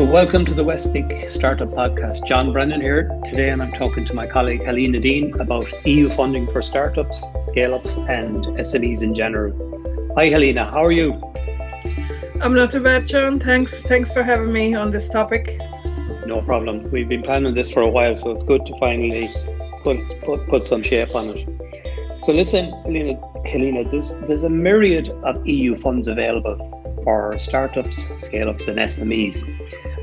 So, welcome to the WestBIC Startup Podcast. John Brennan here. Today, and I'm talking to my colleague Helena Dean about EU funding for startups, scale ups, and SMEs in general. Hi, Helena. How are you? I'm not too bad, John. Thanks. Thanks for having me on this topic. No problem. We've been planning this for a while, so it's good to finally put put, put some shape on it. So, listen, Helena. Helena, there's there's a myriad of EU funds available for startups, scale ups, and SMEs.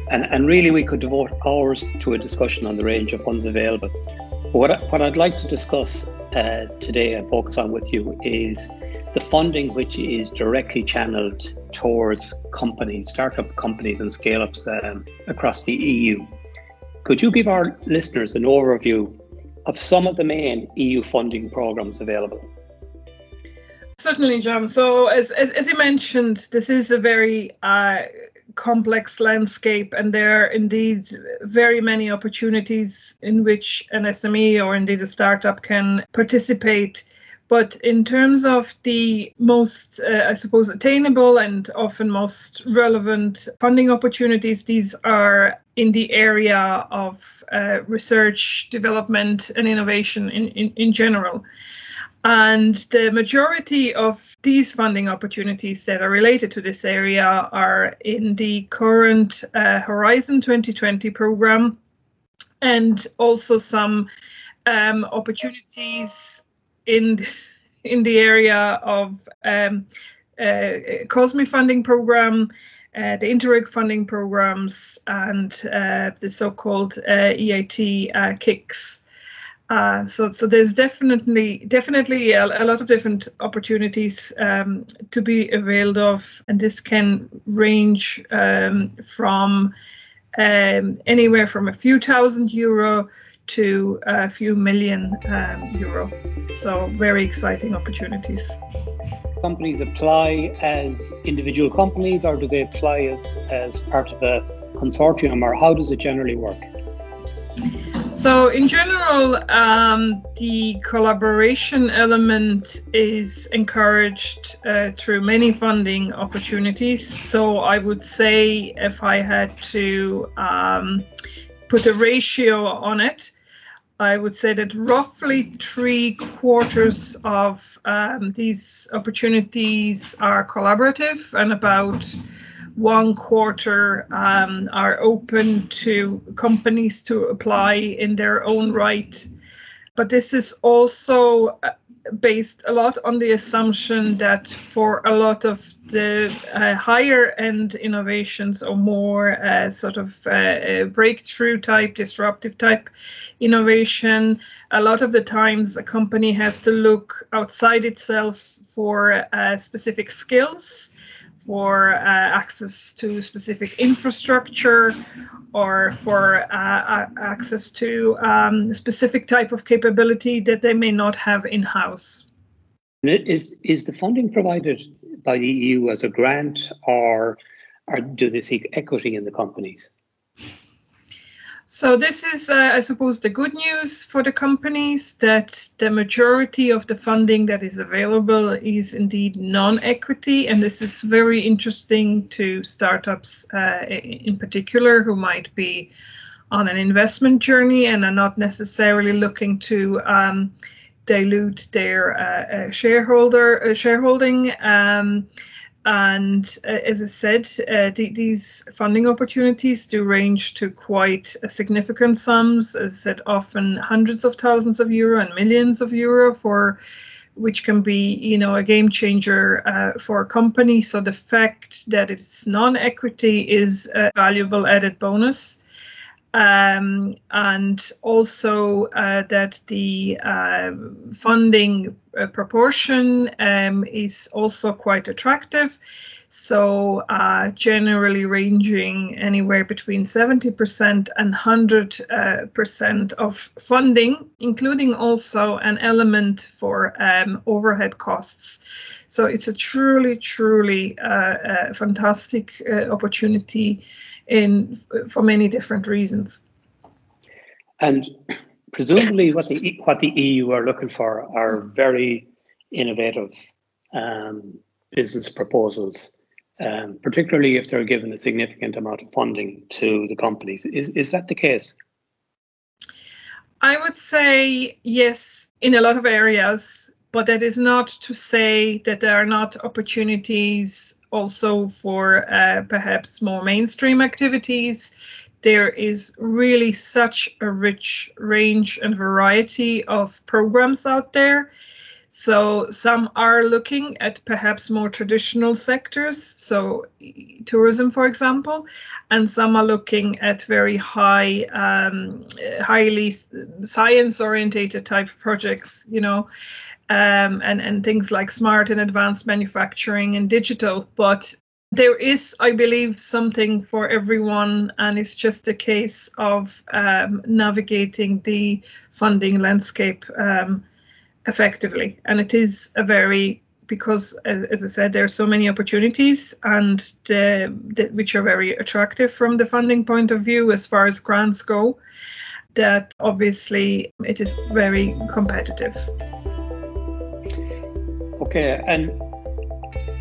And, and really, we could devote hours to a discussion on the range of funds available. But what, what I'd like to discuss uh, today and focus on with you is the funding which is directly channeled towards companies, startup companies, and scale ups um, across the EU. Could you give our listeners an overview of some of the main EU funding programs available? Certainly, John. So, as, as, as you mentioned, this is a very uh, complex landscape, and there are indeed very many opportunities in which an SME or indeed a startup can participate. But in terms of the most, uh, I suppose, attainable and often most relevant funding opportunities, these are in the area of uh, research, development, and innovation in, in, in general. And the majority of these funding opportunities that are related to this area are in the current uh, Horizon 2020 program and also some um, opportunities in in the area of um, uh, COSME funding program, uh, the Interreg funding programs, and uh, the so-called uh, EIT uh, KICs. Uh, so, so there's definitely definitely a, a lot of different opportunities um, to be availed of, and this can range um, from um, anywhere from a few thousand euro to a few million um, euro. So, very exciting opportunities. Companies apply as individual companies, or do they apply as as part of a consortium, or how does it generally work? So, in general, um, the collaboration element is encouraged uh, through many funding opportunities. So, I would say if I had to um, put a ratio on it, I would say that roughly three quarters of um, these opportunities are collaborative, and about one quarter um, are open to companies to apply in their own right. But this is also uh, based a lot on the assumption that for a lot of the uh, higher end innovations or more uh, sort of uh, breakthrough type, disruptive type innovation, a lot of the times a company has to look outside itself for uh, specific skills for uh, access to specific infrastructure or for uh, access to um, specific type of capability that they may not have in-house. Is, is the funding provided by the EU as a grant or, or do they seek equity in the companies? So this is, uh, I suppose, the good news for the companies that the majority of the funding that is available is indeed non-equity, and this is very interesting to startups uh, in particular who might be on an investment journey and are not necessarily looking to um, dilute their uh, uh shareholder uh, shareholding. Um, and uh, as I said, uh, the, these funding opportunities do range to quite significant sums, as I said, often hundreds of thousands of euro and millions of euro for which can be, you know, a game changer uh, for a company. So the fact that it's non-equity is a valuable added bonus um, and also uh, that the uh, funding uh, proportion um, is also quite attractive. So, uh, generally ranging anywhere between 70% and 100% uh, of funding, including also an element for um, overhead costs. So, it's a truly, truly uh, fantastic opportunity in for many different reasons. And presumably, what the what the EU are looking for are very innovative um, business proposals um, particularly if they're given a significant amount of funding to the companies. Is, is that the case? I would say yes, in a lot of areas, but that is not to say that there are not opportunities also for uh, perhaps more mainstream activities. There is really such a rich range and variety of programs out there so some are looking at perhaps more traditional sectors, so tourism, for example, and some are looking at very high, um, highly science-orientated type projects, you know, um, and and things like smart and advanced manufacturing and digital. But there is, I believe, something for everyone, and it's just a case of um, navigating the funding landscape. Um, effectively. And it is a very because as, I said, there are so many opportunities and the, the, which are very attractive from the funding point of view as far as grants go, that obviously it is very competitive. Okay, and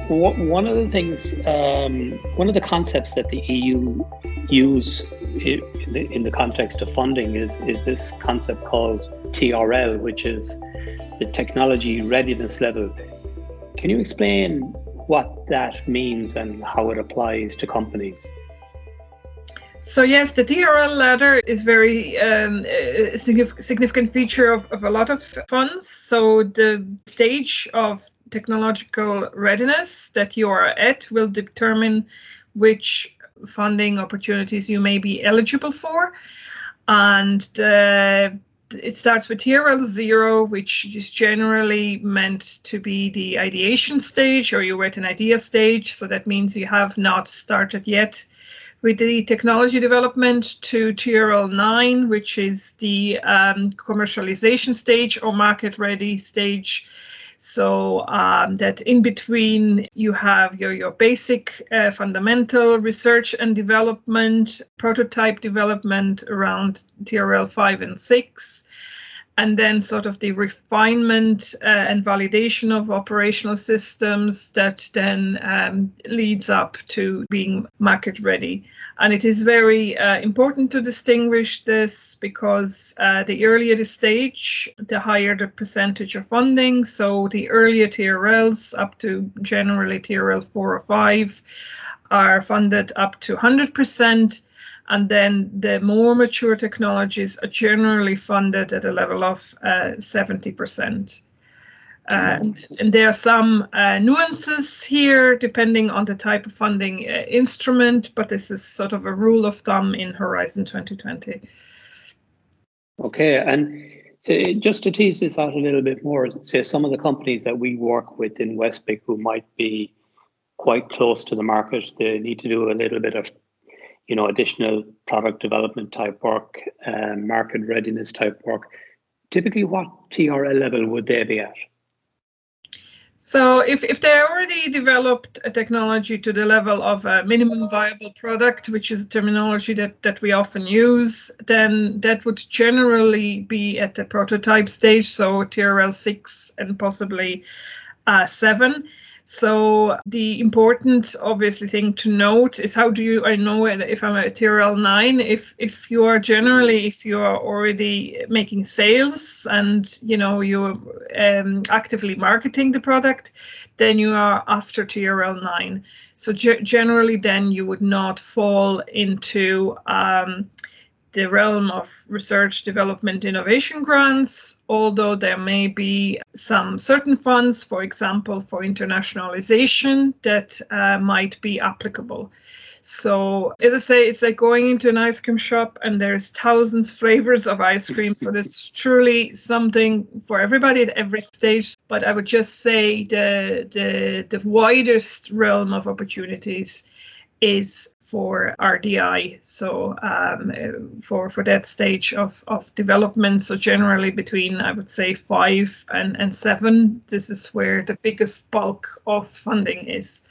one of the things, um, one of the concepts that the EU use in the, in the context of funding is is this concept called TRL, which is the technology readiness level. Can you explain what that means and how it applies to companies? So yes, the TRL ladder is very um, significant feature of, of a lot of funds. So the stage of technological readiness that you are at will determine which funding opportunities you may be eligible for. And the it starts with TRL zero, which is generally meant to be the ideation stage, or you're at an idea stage. So that means you have not started yet with the technology development to TRL nine, which is the um, commercialization stage or market ready stage. So um, that in between you have your your basic uh, fundamental research and development, prototype development around TRL five and six, and then sort of the refinement uh, and validation of operational systems that then um, leads up to being market ready. And it is very uh, important to distinguish this because uh, the earlier the stage, the higher the percentage of funding. So the earlier TRLs, up to generally TRL 4 or 5, are funded up to 100%. And then the more mature technologies are generally funded at a level of uh, 70%. Uh, and there are some uh, nuances here depending on the type of funding uh, instrument, but this is sort of a rule of thumb in Horizon 2020. Okay, and so just to tease this out a little bit more, say some of the companies that we work with in WestBIC who might be quite close to the market, they need to do a little bit of you know additional product development type work, um, market readiness type work. Typically, what TRL level would they be at? So if, if they already developed a technology to the level of a minimum viable product, which is a terminology that, that we often use, then that would generally be at the prototype stage, so TRL 6 and possibly uh, 7. So the important, obviously, thing to note is how do you I know if I'm a TRL nine? If if you are generally if you are already making sales and you know you're um, actively marketing the product, then you are after TRL nine. So ge- generally, then you would not fall into um, the realm of research, development, innovation grants, although there may be some certain funds, for example, for internationalization, that uh, might be applicable. So, as I say, it's like going into an ice cream shop and there's thousands flavors of ice cream. so, there's truly something for everybody at every stage. But I would just say the the the widest realm of opportunities is for RDI. So um, for for that stage of, of development, so generally between I would say five and, and seven, this is where the biggest bulk of funding is.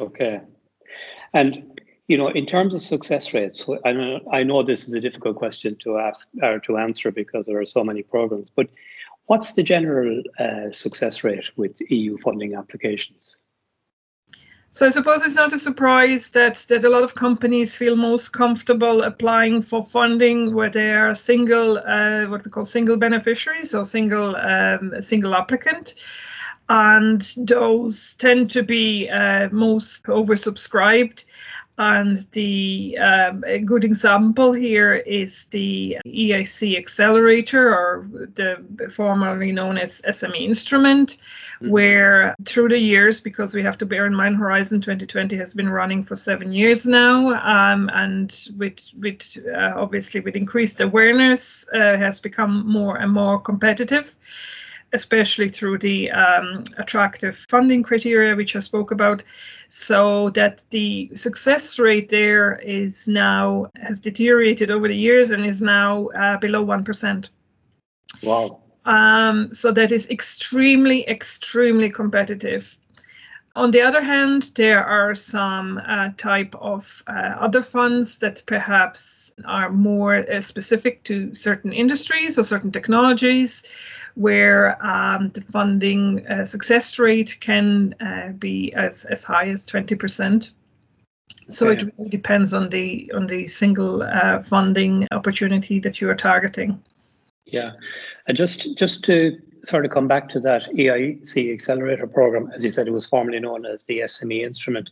Okay, and you know in terms of success rates, I know I know this is a difficult question to ask or to answer because there are so many programs, but what's the general uh, success rate with EU funding applications? So I suppose it's not a surprise that, that a lot of companies feel most comfortable applying for funding where they are single, uh, what we call single beneficiaries or single um, single applicant. And those tend to be uh, most oversubscribed. And the um, a good example here is the EIC Accelerator, or the formerly known as SME Instrument, mm-hmm. where through the years, because we have to bear in mind Horizon 2020 has been running for seven years now, um, and with with uh, obviously with increased awareness, uh, has become more and more competitive especially through the um, attractive funding criteria, which I spoke about, so that the success rate there is now has deteriorated over the years and is now uh, below 1%. Wow. Um, so that is extremely, extremely competitive. On the other hand, there are some uh, type of uh, other funds that perhaps are more uh, specific to certain industries or certain technologies where um, the funding uh, success rate can uh, be as, as high as 20%. So okay. it really depends on the on the single uh, funding opportunity that you are targeting. Yeah, and just just to sort of come back to that EIC accelerator program, as you said, it was formerly known as the SME instrument.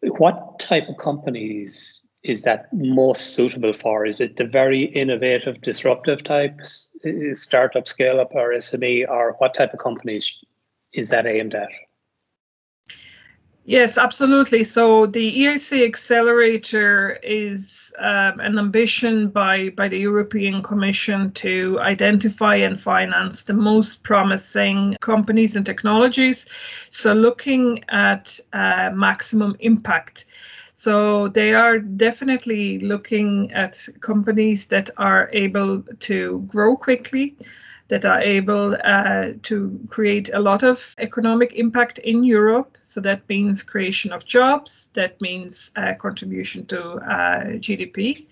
What type of companies is that most suitable for? Is it the very innovative, disruptive types, startup, scale up, or SME, or what type of companies is that aimed at? Yes, absolutely. So the EIC Accelerator is um, an ambition by, by the European Commission to identify and finance the most promising companies and technologies. So looking at uh, maximum impact. So they are definitely looking at companies that are able to grow quickly, that are able uh, to create a lot of economic impact in Europe. So that means creation of jobs, that means uh, contribution to uh, GDP,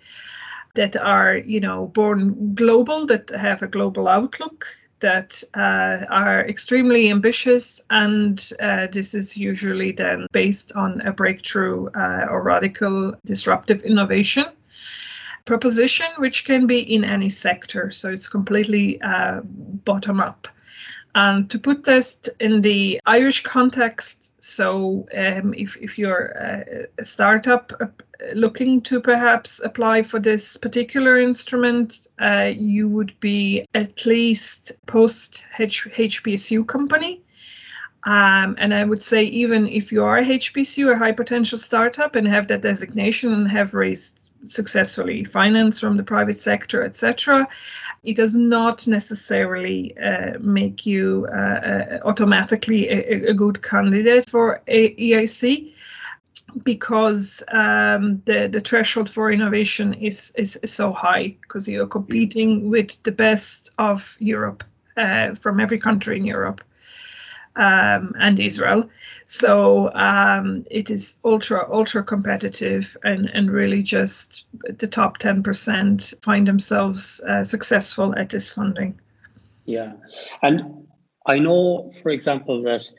that are, you know, born global, that have a global outlook, that uh, are extremely ambitious, and uh, this is usually then based on a breakthrough uh, or radical disruptive innovation proposition, which can be in any sector. So it's completely uh, bottom up. And to put this in the Irish context, so um, if, if you're a startup uh, looking to perhaps apply for this particular instrument, uh, you would be at least post HPSU company. Um, and I would say even if you are a HPSU, a high potential startup, and have that designation and have raised successfully finance from the private sector, etc., it does not necessarily uh, make you uh, uh automatically a, a, good candidate for EIC because um, the the threshold for innovation is is, is so high because you're competing with the best of Europe uh, from every country in Europe um, and Israel. So um, it is ultra ultra competitive, and and really just the top ten percent find themselves uh, successful at this funding. Yeah, and I know, for example, that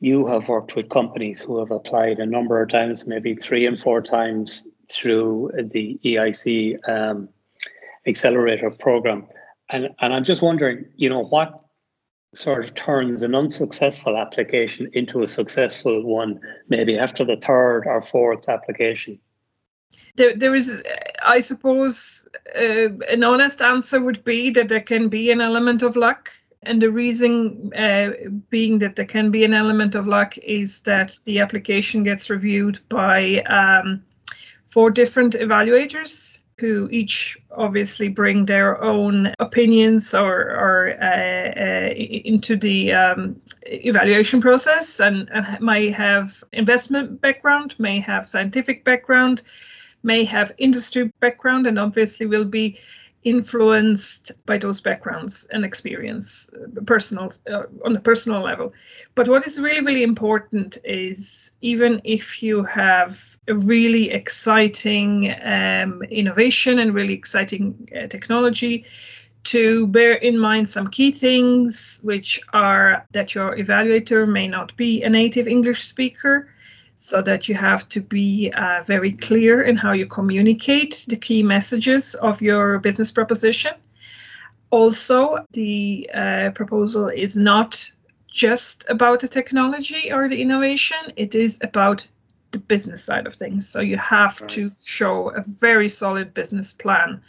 you have worked with companies who have applied a number of times, maybe three and four times through the EIC um, accelerator program. And, and I'm just wondering, you know, what sort of turns an unsuccessful application into a successful one, maybe after the third or fourth application? There, there is, I suppose, uh, an honest answer would be that there can be an element of luck. And the reason uh, being that there can be an element of luck is that the application gets reviewed by um, four different evaluators who each obviously bring their own opinions or, or uh, uh, into the um, evaluation process and, and may have investment background, may have scientific background, may have industry background, and obviously will be influenced by those backgrounds and experience uh, personal uh, on a personal level. But what is really really important is even if you have a really exciting um, innovation and really exciting uh, technology to bear in mind some key things, which are that your evaluator may not be a native English speaker, so that you have to be uh, very clear in how you communicate the key messages of your business proposition. Also, the uh, proposal is not just about the technology or the innovation, it is about the business side of things. So you have right. to show a very solid business plan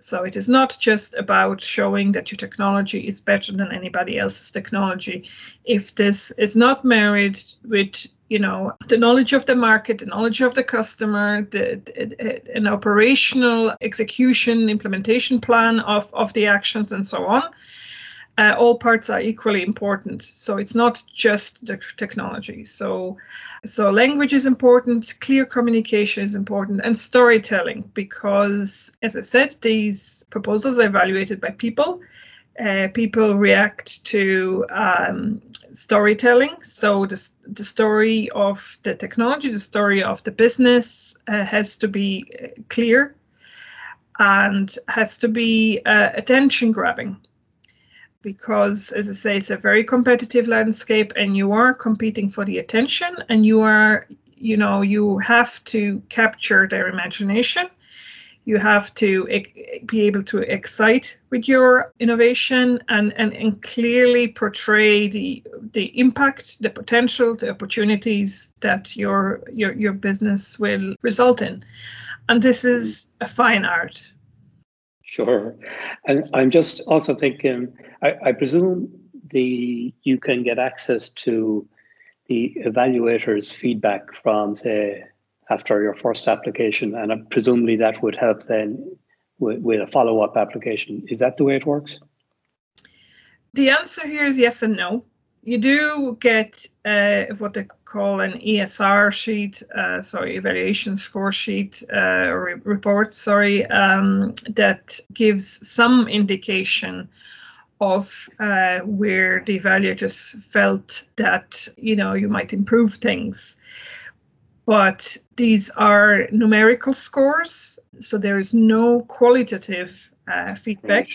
so it is not just about showing that your technology is better than anybody else's technology. If this is not married with, you know, the knowledge of the market, the knowledge of the customer, the, the, an operational execution implementation plan of, of the actions and so on, uh, all parts are equally important. So it's not just the technology. So, so language is important, clear communication is important, and storytelling because, as I said, these proposals are evaluated by people. Uh, people react to um, storytelling. So the, the story of the technology, the story of the business uh, has to be uh, clear and has to be uh, attention grabbing because as I say, it's a very competitive landscape and you are competing for the attention and you are, you know, you have to capture their imagination. You have to be able to excite with your innovation and, and, and clearly portray the the impact, the potential, the opportunities that your your your business will result in. And this is a fine art Sure. And I'm just also thinking, I, I, presume the you can get access to the evaluator's feedback from, say, after your first application, and presumably that would help then with, with a follow-up application. Is that the way it works? The answer here is yes and no you do get uh, what they call an ESR sheet, uh, sorry, evaluation score sheet uh, or report, sorry, um, that gives some indication of uh, where the evaluators felt that you know you might improve things. But these are numerical scores, so there is no qualitative uh, feedback.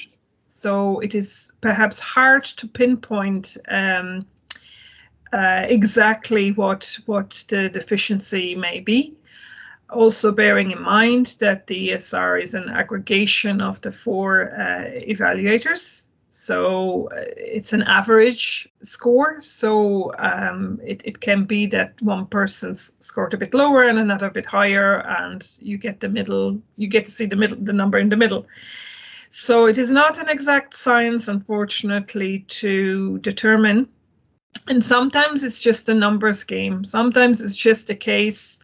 So it is perhaps hard to pinpoint um, uh, exactly what what the deficiency may be. Also bearing in mind that the ESR is an aggregation of the four uh, evaluators. So uh, it's an average score. So um, it, it can be that one person's scored a bit lower and another a bit higher, and you get the middle. You get to see the middle, the number in the middle. So it is not an exact science, unfortunately, to determine. And sometimes it's just a numbers game. Sometimes it's just a case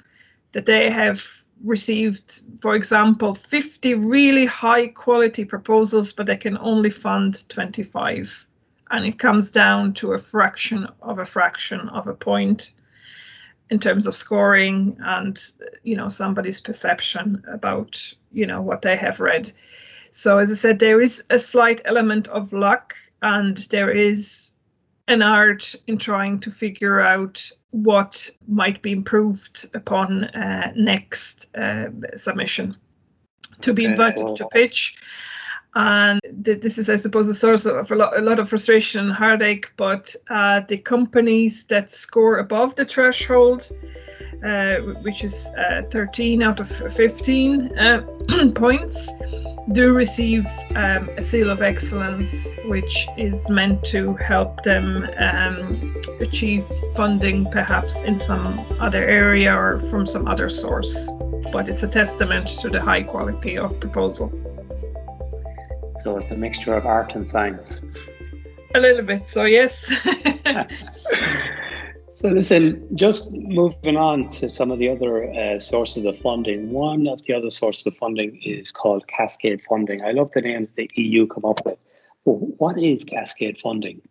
that they have received, for example, 50 really high quality proposals, but they can only fund 25. And it comes down to a fraction of a fraction of a point in terms of scoring and you know somebody's perception about you know what they have read so, as I said, there is a slight element of luck, and there is an art in trying to figure out what might be improved upon uh, next uh, submission to be invited to pitch. And th- this is, I suppose, a source of a lot, a lot of frustration and heartache. But uh, the companies that score above the threshold, uh, which is uh, 13 out of 15 uh, points, do receive um, a seal of excellence, which is meant to help them um, achieve funding perhaps in some other area or from some other source. But it's a testament to the high quality of proposal. So it's a mixture of art and science. A little bit, so yes. So listen, just moving on to some of the other uh, sources of funding. One of the other sources of funding is called Cascade funding. I love the names the EU come up with. But what is Cascade funding?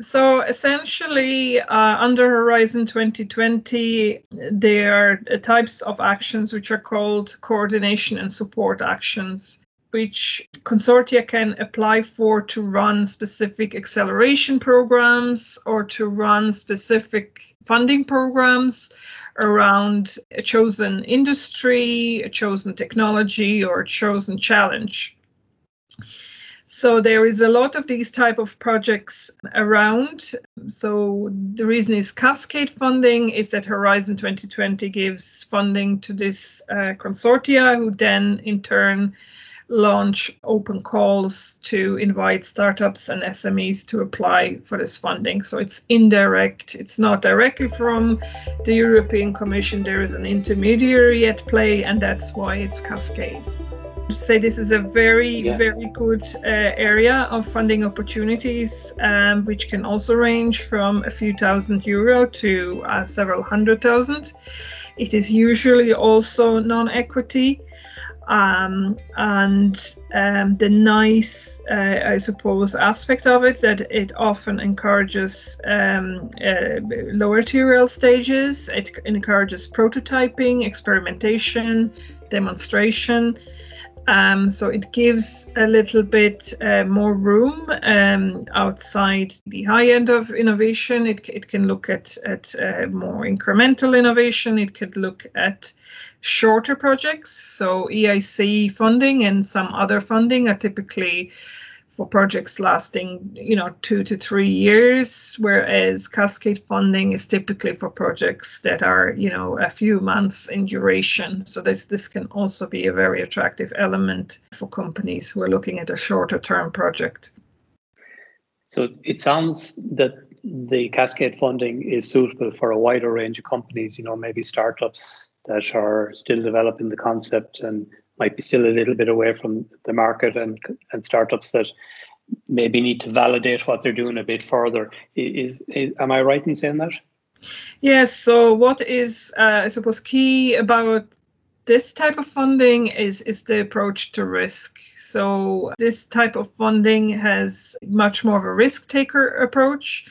So essentially, uh, under Horizon 2020, there are types of actions which are called coordination and support actions which consortia can apply for to run specific acceleration programs or to run specific funding programs around a chosen industry, a chosen technology, or a chosen challenge. So there is a lot of these type of projects around. So the reason is cascade funding is that Horizon 2020 gives funding to this uh, consortia, who then in turn launch open calls to invite startups and SMEs to apply for this funding. So it's indirect, it's not directly from the European Commission. There is an intermediary at play, and that's why it's Cascade. To say this is a very, yeah. very good uh, area of funding opportunities, um, which can also range from a few thousand euro to uh, several hundred thousand. It is usually also non equity. Um, and um, the nice, uh, I suppose, aspect of it that it often encourages um, uh, lower TRL stages. It encourages prototyping, experimentation, demonstration. Um, so it gives a little bit uh, more room um, outside the high end of innovation. It, it can look at, at uh, more incremental innovation. It could look at shorter projects. So EIC funding and some other funding are typically for projects lasting, you know, two to three years, whereas cascade funding is typically for projects that are, you know, a few months in duration. So this this can also be a very attractive element for companies who are looking at a shorter term project. So it sounds that the cascade funding is suitable for a wider range of companies, you know, maybe startups that are still developing the concept and might be still a little bit away from the market and and startups that maybe need to validate what they're doing a bit further. Is, is am I right in saying that? Yes. So what is uh, I suppose key about this type of funding is is the approach to risk. So this type of funding has much more of a risk taker approach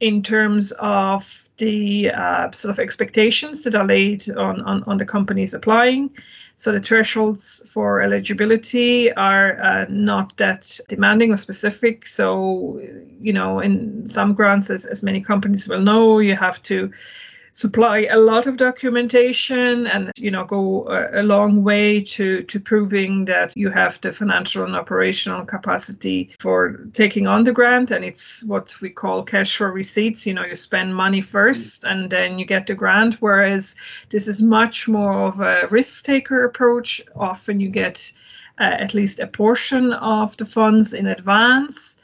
in terms of the uh, sort of expectations that are laid on, on, on the companies applying. So the thresholds for eligibility are uh, not that demanding or specific. So, you know, in some grants, as, as many companies will know, you have to supply a lot of documentation and you know go a, a, long way to to proving that you have the financial and operational capacity for taking on the grant. And it's what we call cash for receipts. You know you spend money first and then you get the grant. Whereas this is much more of a risk taker approach. Often you get uh, at least a portion of the funds in advance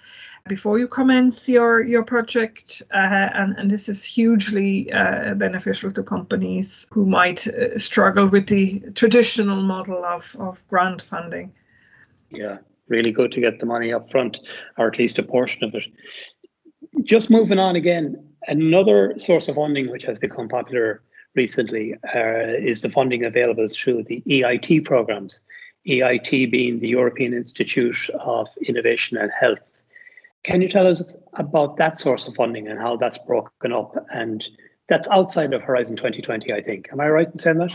before you commence your your project uh, and, and this is hugely uh, beneficial to companies who might uh, struggle with the traditional model of, of grant funding. Yeah really good to get the money up front or at least a portion of it. Just moving on again another source of funding which has become popular recently uh, is the funding available through the EIT programs EIT being the European Institute of Innovation and Health can you tell us about that source of funding and how that's broken up? And that's outside of Horizon 2020, I think. Am I right in saying that?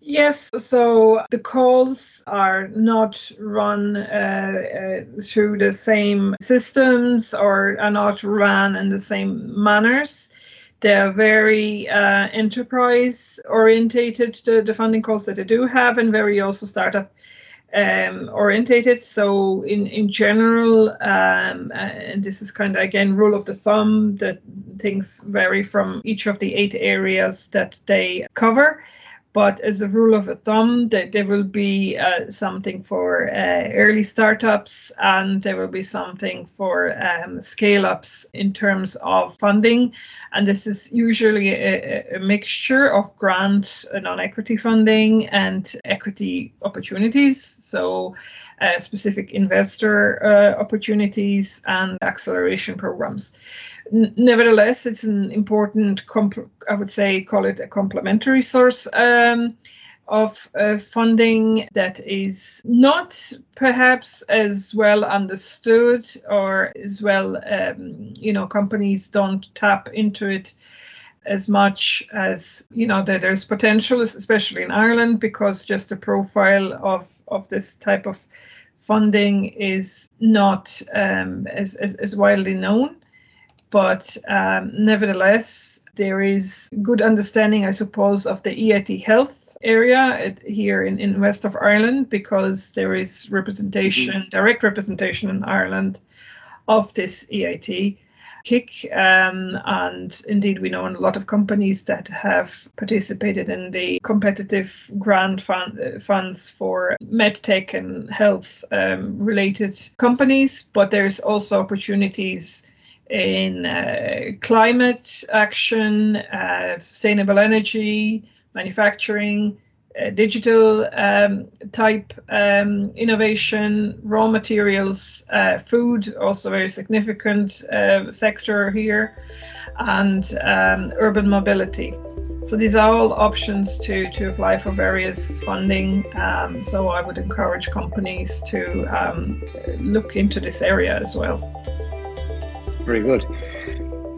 Yes, so the calls are not run uh, uh, through the same systems or are not run in the same manners. They're very uh, enterprise orientated, the, the funding calls that they do have, and very also startup um, orientated. So in in general, um, and this is kind of again rule of the thumb that things vary from each of the eight areas that they cover. But as a rule of thumb, there will be uh, something for uh, early startups and there will be something for um, scale ups in terms of funding. And this is usually a, a mixture of grant, uh, non equity funding, and equity opportunities. So, uh, specific investor uh, opportunities and acceleration programs nevertheless, it's an important, comp- I would say, call it a complementary source um, of uh, funding that is not perhaps as well understood or as well, um, you know, companies don't tap into it as much as you know that there's potential especially in Ireland because just the profile of of this type of funding is not um, as, as, as widely known but um, nevertheless, there is good understanding, I suppose, of the EIT health area here in, in west of Ireland because there is representation, mm-hmm. direct representation in Ireland of this EIT. KIC. um, and indeed we know in a lot of companies that have participated in the competitive grant fund, uh, funds for medtech and health um, related companies, but there's also opportunities in uh, climate action, uh, sustainable energy, manufacturing, uh, digital um, type um, innovation, raw materials, uh, food, also a very significant uh, sector here, and um, urban mobility. So these are all options to, to apply for various funding. Um, so I would encourage companies to um, look into this area as well. Very good.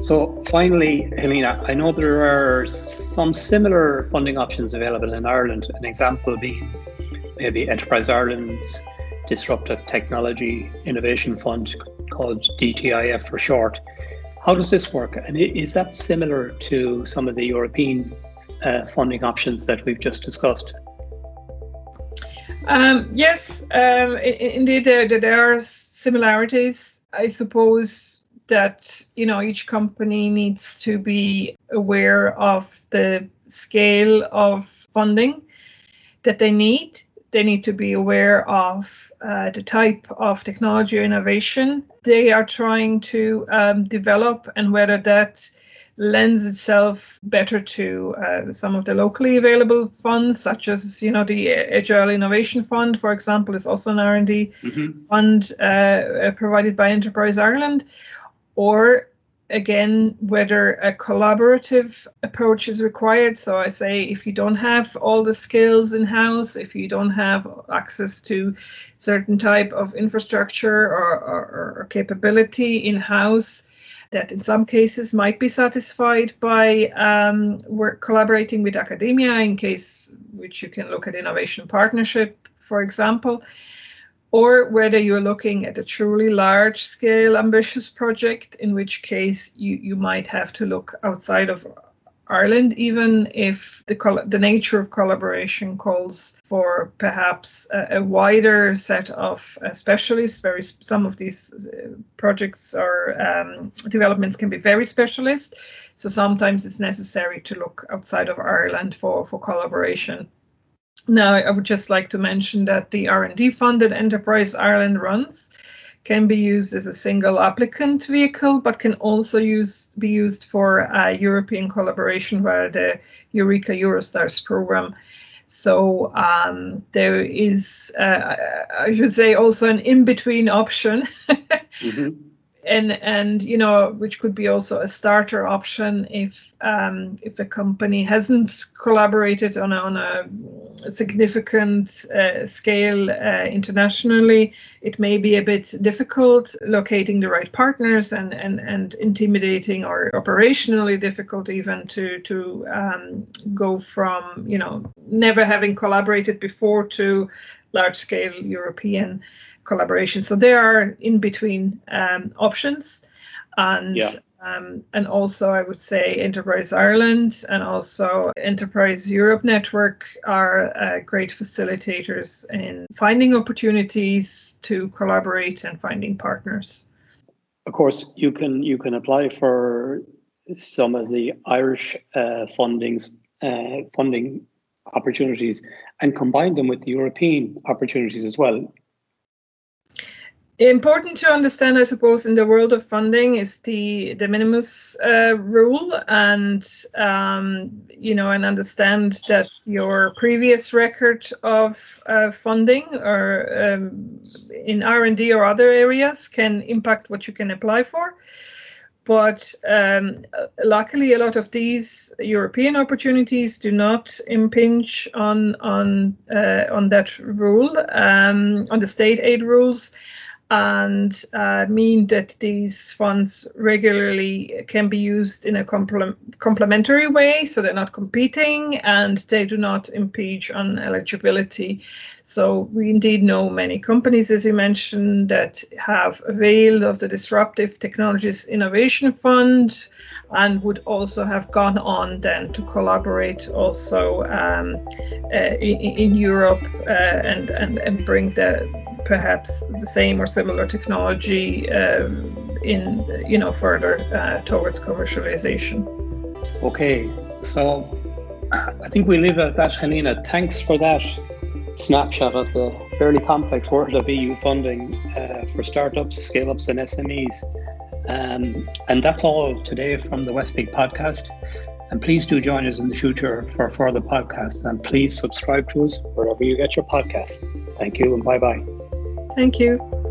So finally, Helena, I know there are some similar funding options available in Ireland. An example being maybe Enterprise Ireland's Disruptive Technology Innovation Fund, called DTIF for short. How does this work? And is that similar to some of the European uh, funding options that we've just discussed? Um, yes, um, indeed, there, there are similarities. I suppose that you know each company needs to be aware of the scale of funding that they need they need to be aware of uh, the type of technology or innovation they are trying to um, develop and whether that lends itself better to uh, some of the locally available funds such as you know the agile innovation fund for example is also an r&d mm-hmm. fund uh, provided by enterprise ireland or again whether a collaborative approach is required. So i say if you don't have all the skills in house if you don't have access to certain type of infrastructure or, or, or capability in house that in some cases might be satisfied by um, work collaborating with academia in case which you can look at innovation partnership for example or whether you're looking at a truly large scale ambitious project, in which case you, you might have to look outside of Ireland, even if the, the nature of collaboration calls for perhaps a, a wider set of uh, specialists. Very some of these uh, projects or um, developments can be very specialist, so sometimes it's necessary to look outside of Ireland for for collaboration. Now, I would just like to mention that the R&D fund that Enterprise Ireland runs can be used as a single applicant vehicle, but can also use, be used for uh, European collaboration via the Eureka Eurostars program. So um, there is, uh, I should say, also an in-between option. mm-hmm and and you know which could be also a starter option if um, if a company hasn't collaborated on a, on a significant uh, scale uh, internationally it may be a bit difficult locating the right partners and and and intimidating or operationally difficult even to to um, go from you know never having collaborated before to large scale European collaboration. So there are in between um, options, and yeah. um, and also I would say Enterprise Ireland and also Enterprise Europe Network are uh, great facilitators in finding opportunities to collaborate and finding partners. Of course, you can you can apply for some of the Irish uh, fundings uh, funding opportunities and combine them with the European opportunities as well important to understand, I suppose, in the world of funding is the de minimis uh, rule, and um, you know, and understand that your previous record of uh, funding or um, in R and D or other areas can impact what you can apply for. But um, luckily, a lot of these European opportunities do not impinge on on uh, on that rule, um, on the state aid rules and uh, mean that these funds regularly can be used in a complementary way, so they're not competing and they do not impinge on eligibility. So we indeed know many companies, as you mentioned, that have availed of the Disruptive Technologies Innovation Fund and would also have gone on then to collaborate also um, uh, in, in, Europe uh, and, and, and bring the perhaps the same or similar technology um, in you know further uh, towards commercialization. Okay, so I think we leave it at that, Helena. Thanks for that snapshot of the fairly complex world of EU funding uh, for startups, scale ups, and SMEs. Um, and that's all today from the WestBIC podcast. And please do join us in the future for further podcasts. And please subscribe to us wherever you get your podcasts. Thank you and bye bye. Thank you.